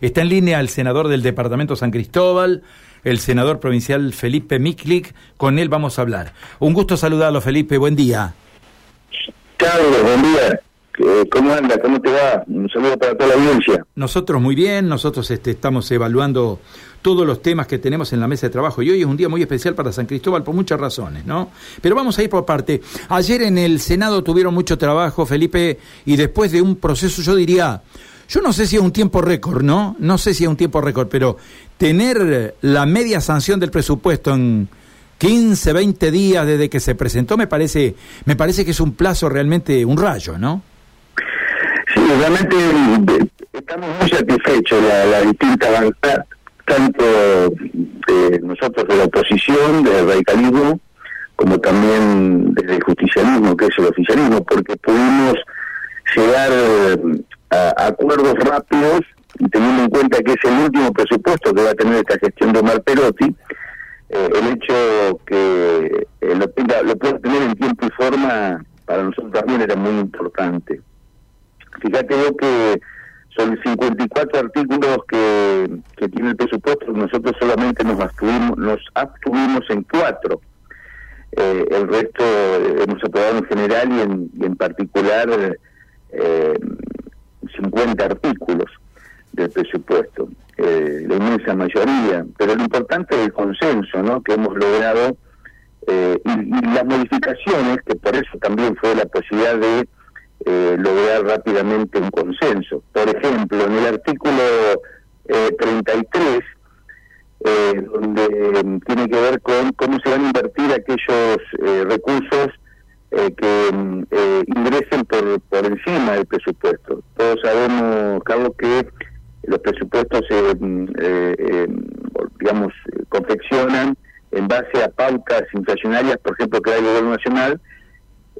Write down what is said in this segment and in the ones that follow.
Está en línea el senador del Departamento San Cristóbal, el senador provincial Felipe Miklik. Con él vamos a hablar. Un gusto saludarlo, Felipe. Buen día. Carlos, buen día. ¿Cómo anda? ¿Cómo te va? Un saludo para toda la audiencia. Nosotros muy bien, nosotros este, estamos evaluando todos los temas que tenemos en la mesa de trabajo y hoy es un día muy especial para San Cristóbal por muchas razones, ¿no? Pero vamos a ir por parte. Ayer en el Senado tuvieron mucho trabajo, Felipe, y después de un proceso, yo diría, yo no sé si es un tiempo récord, ¿no? No sé si es un tiempo récord, pero tener la media sanción del presupuesto en 15, 20 días desde que se presentó me parece me parece que es un plazo realmente un rayo, ¿no? Sí, realmente estamos muy satisfechos la, la distinta bancada, tanto de nosotros de la oposición, del radicalismo, como también desde el justicialismo, que es el oficialismo, porque pudimos llegar eh, a acuerdos rápidos teniendo en cuenta que es el último presupuesto que va a tener esta gestión de Omar Perotti, eh, el hecho que lo, lo pueda tener en tiempo y forma para nosotros también era muy importante. Fíjate vos que son 54 artículos que, tiene el presupuesto, nosotros solamente nos abstuvimos, nos abstuvimos en cuatro. Eh, el resto hemos aprobado en general y en, particular eh, 50 artículos del presupuesto, eh, la inmensa mayoría, pero lo importante es el consenso ¿no? que hemos logrado eh, y, las modificaciones, que por eso también fue la posibilidad de eh, lograr rápidamente un consenso. Por ejemplo, en el artículo eh, 33, eh, donde tiene que ver con cómo se van a invertir aquellos eh, recursos eh, que eh, ingresen por, por encima del presupuesto. Todos sabemos, Carlos, que los presupuestos se, eh, digamos, confeccionan en base a pautas inflacionarias, por ejemplo, que da el gobierno nacional,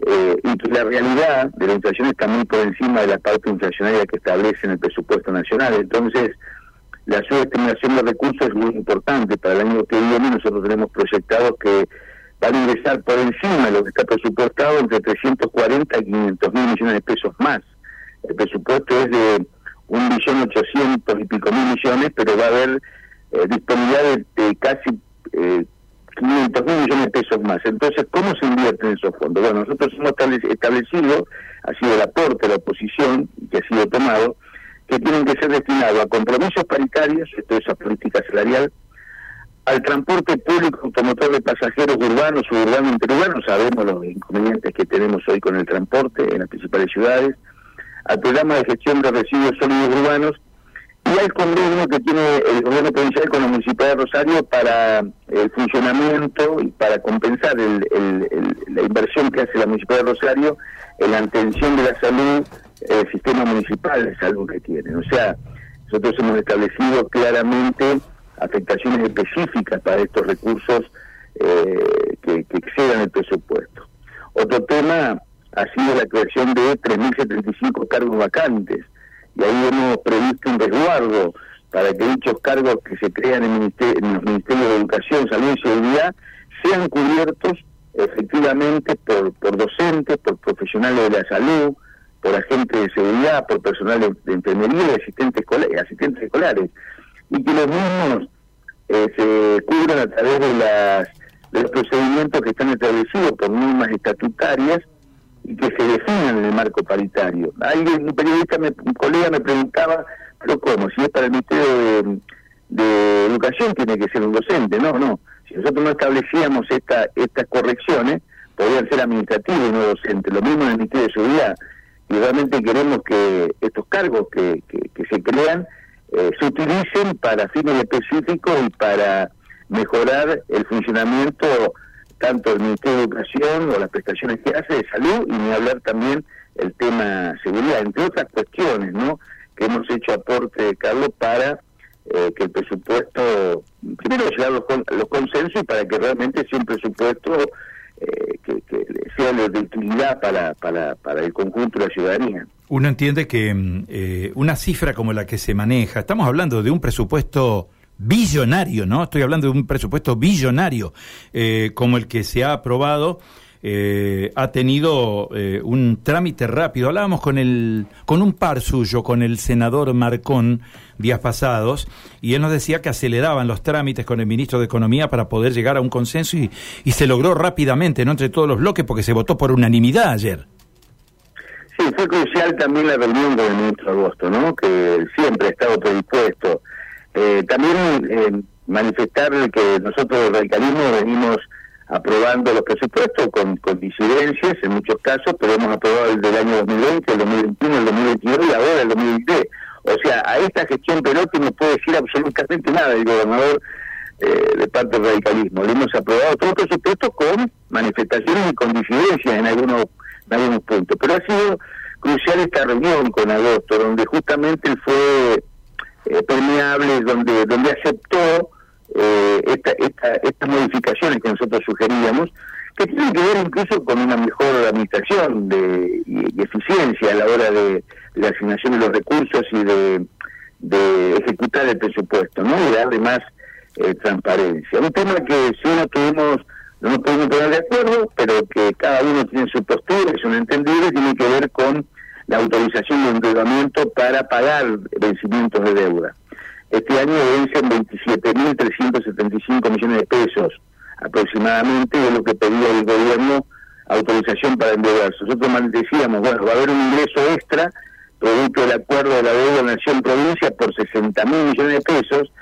eh, y que la realidad de la inflación está muy por encima de la pauta inflacionaria que establece en el presupuesto nacional. Entonces, la subestimación de recursos es muy importante. Para el año que viene nosotros tenemos proyectado que van a ingresar por encima de lo que está presupuestado entre 340 y 500 mil millones de pesos más. El presupuesto es de un billón ochocientos y pico mil millones, pero va a haber eh, disponibilidad de, de casi eh, 500 mil millones de pesos más. Entonces, ¿cómo se invierten esos fondos? Bueno, nosotros hemos establecido, ha sido el aporte de la oposición, que ha sido tomado, que tienen que ser destinados a compromisos paritarios, esto es a política salarial, al transporte público automotor de pasajeros urbanos, suburbanos, interurbanos, sabemos los inconvenientes que tenemos hoy con el transporte en las principales ciudades, al programa de gestión de residuos sólidos urbanos y al convenio que tiene el gobierno provincial con la municipalidad de Rosario para el funcionamiento y para compensar el, la inversión que hace la municipalidad de Rosario en la atención de la salud, el sistema municipal de salud que tienen. O sea, nosotros hemos establecido claramente afectaciones específicas para estos recursos eh, que, que, excedan el presupuesto. Otro tema ha sido la creación de 3.075 cargos vacantes y ahí hemos previsto un resguardo para que dichos cargos que se crean en, los ministerios de Educación, Salud y Seguridad sean cubiertos efectivamente por, docentes, por profesionales de la salud, por agentes de seguridad, por personal de, de enfermería y asistentes, escolares. Y que los mismos eh, se cubran a través de, las, de los procedimientos que están establecidos por normas estatutarias que se definan en el marco paritario. Alguien, un periodista, un colega me preguntaba, pero ¿cómo? Si es para el Ministerio de, de Educación tiene que ser un docente. No, no. Si nosotros no establecíamos esta, estas correcciones, podrían ser administrativos y no docentes. Lo mismo en el Ministerio de Seguridad. Y realmente queremos que estos cargos que, que, que se crean eh, se utilicen para fines específicos y para mejorar el funcionamiento tanto del Ministerio de Educación o las prestaciones que hace de salud y ni hablar también el tema seguridad, entre otras cuestiones, ¿no? Que hemos hecho aporte, Carlos, para eh, que el presupuesto, primero llegar los, los consensos y para que realmente sea un presupuesto eh, que, que, sea de utilidad para, para, para el conjunto de la ciudadanía. Uno entiende que mm, eh, una cifra como la que se maneja, estamos hablando de un presupuesto billonario, ¿no? Estoy hablando de un presupuesto billonario eh, como el que se ha aprobado. eh, ha tenido eh, un trámite rápido. Hablábamos con el, con un par suyo, con el senador Marcón, días pasados, y él nos decía que aceleraban los trámites con el ministro de Economía para poder llegar a un consenso y, se logró rápidamente, no entre todos los bloques, porque se votó por unanimidad ayer. Sí, fue crucial también la reunión del ministro Agosto, ¿no? Que siempre ha estado predispuesto. Eh, también manifestar que nosotros del radicalismo venimos aprobando los presupuestos con, con disidencias en muchos casos, pero hemos aprobado el del año 2020, el 2021, el 2022 y ahora el 2023. O sea, a esta gestión Perotti no puede decir absolutamente nada el gobernador eh, de parte del radicalismo. Le hemos aprobado todos los presupuestos con manifestaciones y con disidencias en algunos, en algunos puntos. Pero ha sido crucial esta reunión con Agosto, donde justamente fue eh, permeable, donde, donde aceptó eh, esta, esta, estas modificaciones que nosotros sugeríamos, que tienen que ver incluso con una mejor administración de, y, eficiencia a la hora de, la asignación de los recursos y de, ejecutar el presupuesto, ¿no? Y darle más eh, transparencia. Un tema que si no tuvimos, no nos pudimos poner de acuerdo, pero que cada uno tiene su postura y son entendibles, tiene que ver con la autorización de endeudamiento para pagar vencimientos de deuda. Este año vencen 27.375 millones de pesos aproximadamente, de lo que pedía el gobierno autorización para endeudarse. Nosotros decíamos, bueno, va a haber un ingreso extra, producto del acuerdo de la deuda nación-provincia, por 60 mil millones de pesos,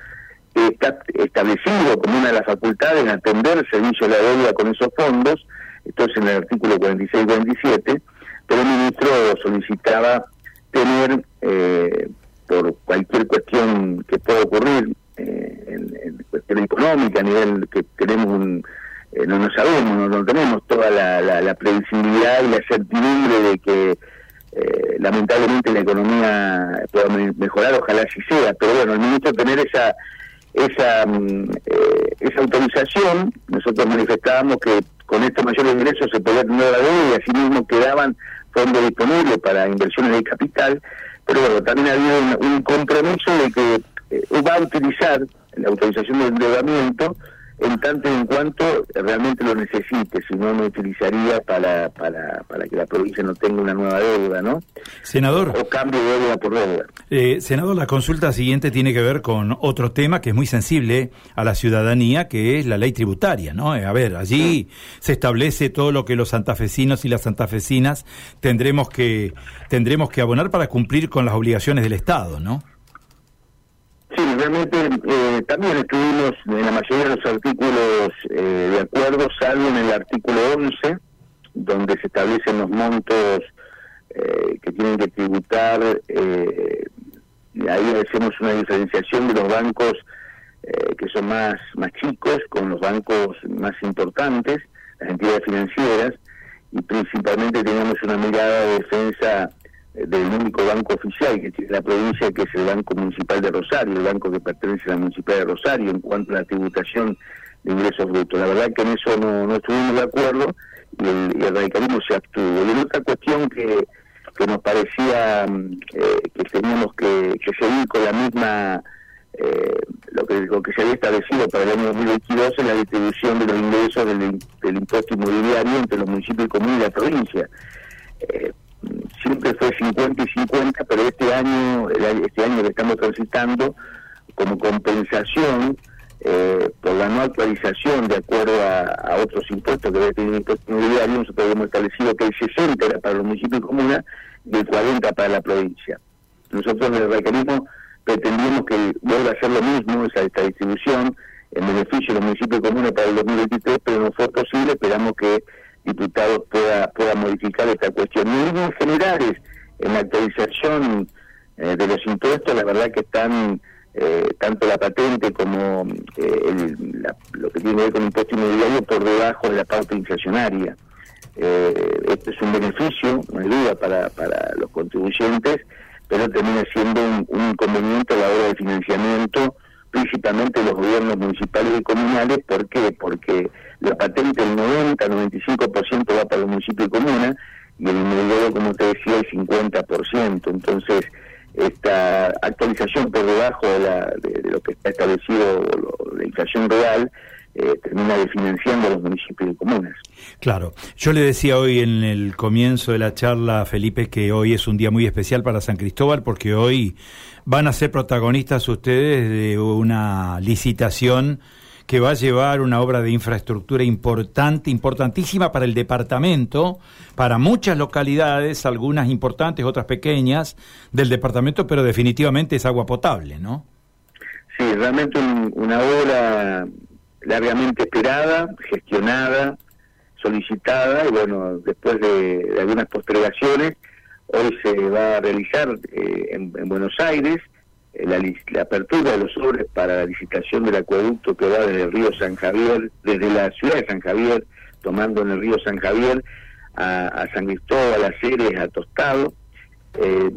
que está establecido como una de las facultades en atender servicio de la deuda con esos fondos, esto es en el artículo 46-47, pero el ministro solicitaba tener eh, por cualquier cuestión que pueda ocurrir eh, en, cuestión económica, a nivel que tenemos un, eh, no lo sabemos, no, tenemos toda la, la, previsibilidad y la certidumbre de que eh, lamentablemente la economía pueda mejorar, ojalá así sea, pero bueno, el ministro tener esa esa mm, esa autorización, nosotros manifestábamos que con estos mayores ingresos se podía tener la deuda y asimismo quedaban fondos disponibles para inversiones de capital, pero bueno, también había un, compromiso de que eh, va a utilizar la autorización de endeudamiento en tanto en cuanto realmente lo necesite, si no, no utilizaría para, para, para que la provincia no tenga una nueva deuda, ¿no? Senador. O cambio de deuda por deuda. Eh, senador, la consulta siguiente tiene que ver con otro tema que es muy sensible a la ciudadanía, que es la ley tributaria, ¿no? Eh, a ver, allí se establece todo lo que los santafesinos y las santafesinas tendremos que, tendremos que abonar para cumplir con las obligaciones del Estado, ¿no? Realmente eh, también estuvimos en la mayoría de los artículos eh, de acuerdo, salvo en el artículo 11, donde se establecen los montos eh, que tienen que tributar. ahí hacemos una diferenciación de los bancos que son más, más chicos con los bancos más importantes, las entidades financieras, y principalmente tenemos una mirada de defensa del único banco oficial que tiene la provincia, que es el Banco Municipal de Rosario, el banco que pertenece a la Municipalidad de Rosario en cuanto a la tributación de ingresos brutos. La verdad que en eso no, no estuvimos de acuerdo y el, radicalismo se abstuvo. Y otra cuestión que, que nos parecía mm, eh, que teníamos que, seguir con la misma, eh, lo, que, lo que se había establecido para el año 2022 en la distribución de los ingresos del, impuesto inmobiliario entre los municipios y comunes y la provincia. Eh, siempre fue 50 y 50, pero este año, este año que estamos transitando, como compensación eh, por la no actualización de acuerdo a, otros impuestos que debe tener el impuesto nosotros hemos establecido que el 60 era para los municipios y comunas y el 40 para la provincia. Nosotros en el mecanismo pretendimos que vuelva a ser lo mismo, esa esta distribución, en beneficio de los municipios y comunas para el 2023, pero no fue posible, esperamos que diputados pueda, pueda modificar esta cuestión. Líneas generales, en la actualización eh, de los impuestos, la verdad que están eh, tanto la patente como eh, lo que tiene que ver con el impuesto inmobiliario por debajo de la pauta inflacionaria. este es un beneficio, no hay duda, para, para los contribuyentes, pero termina siendo un, inconveniente a la hora de financiamiento principalmente los gobiernos municipales y comunales. ¿Por qué? Porque la patente el 90-95% va para los municipios y comunas y el inmobiliario, como te decía, el 50%. Entonces, esta actualización por debajo de, la, de, lo que está establecido, la inflación real, eh, termina financiando a los municipios y comunas. Claro, yo le decía hoy en el comienzo de la charla, Felipe, que hoy es un día muy especial para San Cristóbal porque hoy van a ser protagonistas ustedes de una licitación que va a llevar una obra de infraestructura importante, importantísima para el departamento, para muchas localidades, algunas importantes, otras pequeñas del departamento, pero definitivamente es agua potable, ¿no? Sí, realmente una obra largamente esperada, gestionada, solicitada, y bueno, después de, algunas postergaciones, hoy se va a realizar eh, en, Buenos Aires eh, la, apertura de los obras para la licitación del acueducto que va desde el río San Javier, desde la ciudad de San Javier, tomando en el río San Javier, a, San Cristóbal, a Ceres, a Tostado, eh,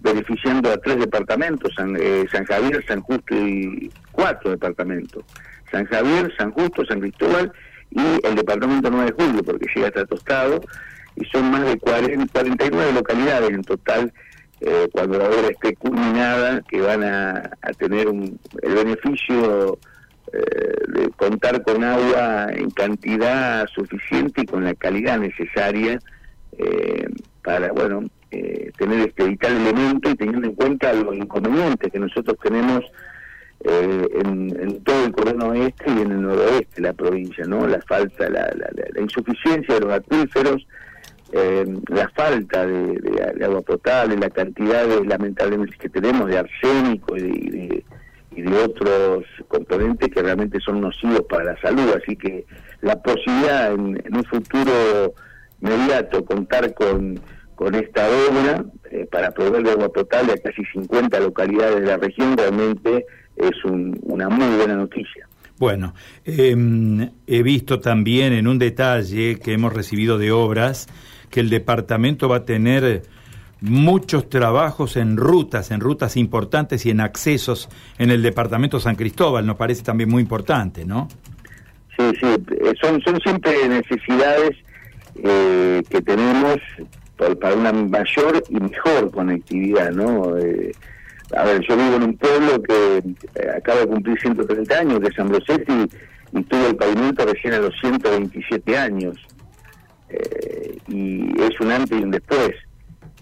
beneficiando a tres departamentos, San, San Javier, San Justo y cuatro departamentos. San Javier, San Justo, San Cristóbal y el departamento 9 de julio, porque llega hasta Tostado, y son más de 40, 49 localidades en total, eh, cuando la obra esté culminada, que van a, tener un, el beneficio eh, de contar con agua en cantidad suficiente y con la calidad necesaria eh, para, bueno, tener este vital elemento y teniendo en cuenta los inconvenientes que nosotros tenemos eh, en, todo el cordón oeste y en el noroeste de la provincia, ¿no? La falta, la, la, insuficiencia de los acuíferos, eh, la falta de, agua potable, la cantidad de, lamentablemente que tenemos de arsénico y de, y de, otros componentes que realmente son nocivos para la salud, así que la posibilidad en, un futuro inmediato contar con con esta obra eh, para proveer de agua potable a casi 50 localidades de la región realmente es una muy buena noticia. Bueno, em, he visto también en un detalle que hemos recibido de obras que el departamento va a tener muchos trabajos en rutas, en rutas importantes y en accesos en el departamento San Cristóbal. Nos parece también muy importante, ¿no? Sí, sí, eh, son, son siempre necesidades eh, que tenemos para una mayor y mejor conectividad, ¿no? Eh, a ver, yo vivo en un pueblo que eh, acaba de cumplir 130 años, de San Rosetti, y tuvo el pavimento recién a los 127 años. Eh, y es un antes y un después.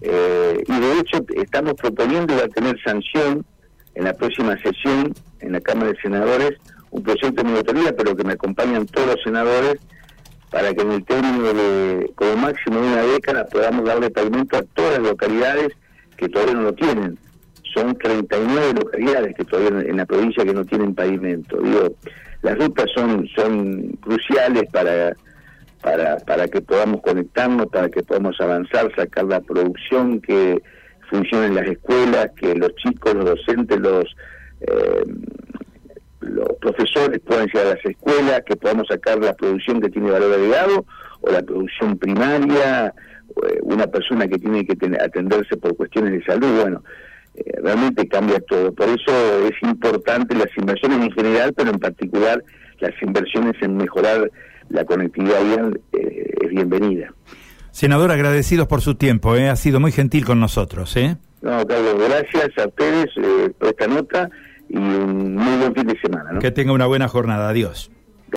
Eh, y de hecho estamos proponiendo a tener sanción en la próxima sesión en la Cámara de Senadores un proyecto de autoría, pero que me acompañan todos los senadores para que en el término de como máximo de una década podamos darle pavimento a todas las localidades que todavía no lo tienen son 39 localidades que todavía en la provincia que no tienen pavimento. Digo, las rutas son son cruciales para para para que podamos conectarnos, para que podamos avanzar, sacar la producción que funcione en las escuelas, que los chicos, los docentes, los eh, los profesores puedan llegar a las escuelas, que podamos sacar la producción que tiene valor agregado o la producción primaria, eh, una persona que tiene que atenderse por cuestiones de salud, bueno, eh, realmente cambia todo. Por eso es importante las inversiones en general, pero en particular las inversiones en mejorar la conectividad vial eh, es bienvenida. Senador, agradecidos por su tiempo, ¿eh? ha sido muy gentil con nosotros. ¿eh? No, Carlos, gracias a ustedes por esta nota y un muy buen fin de semana. Que tenga una buena jornada. Adiós.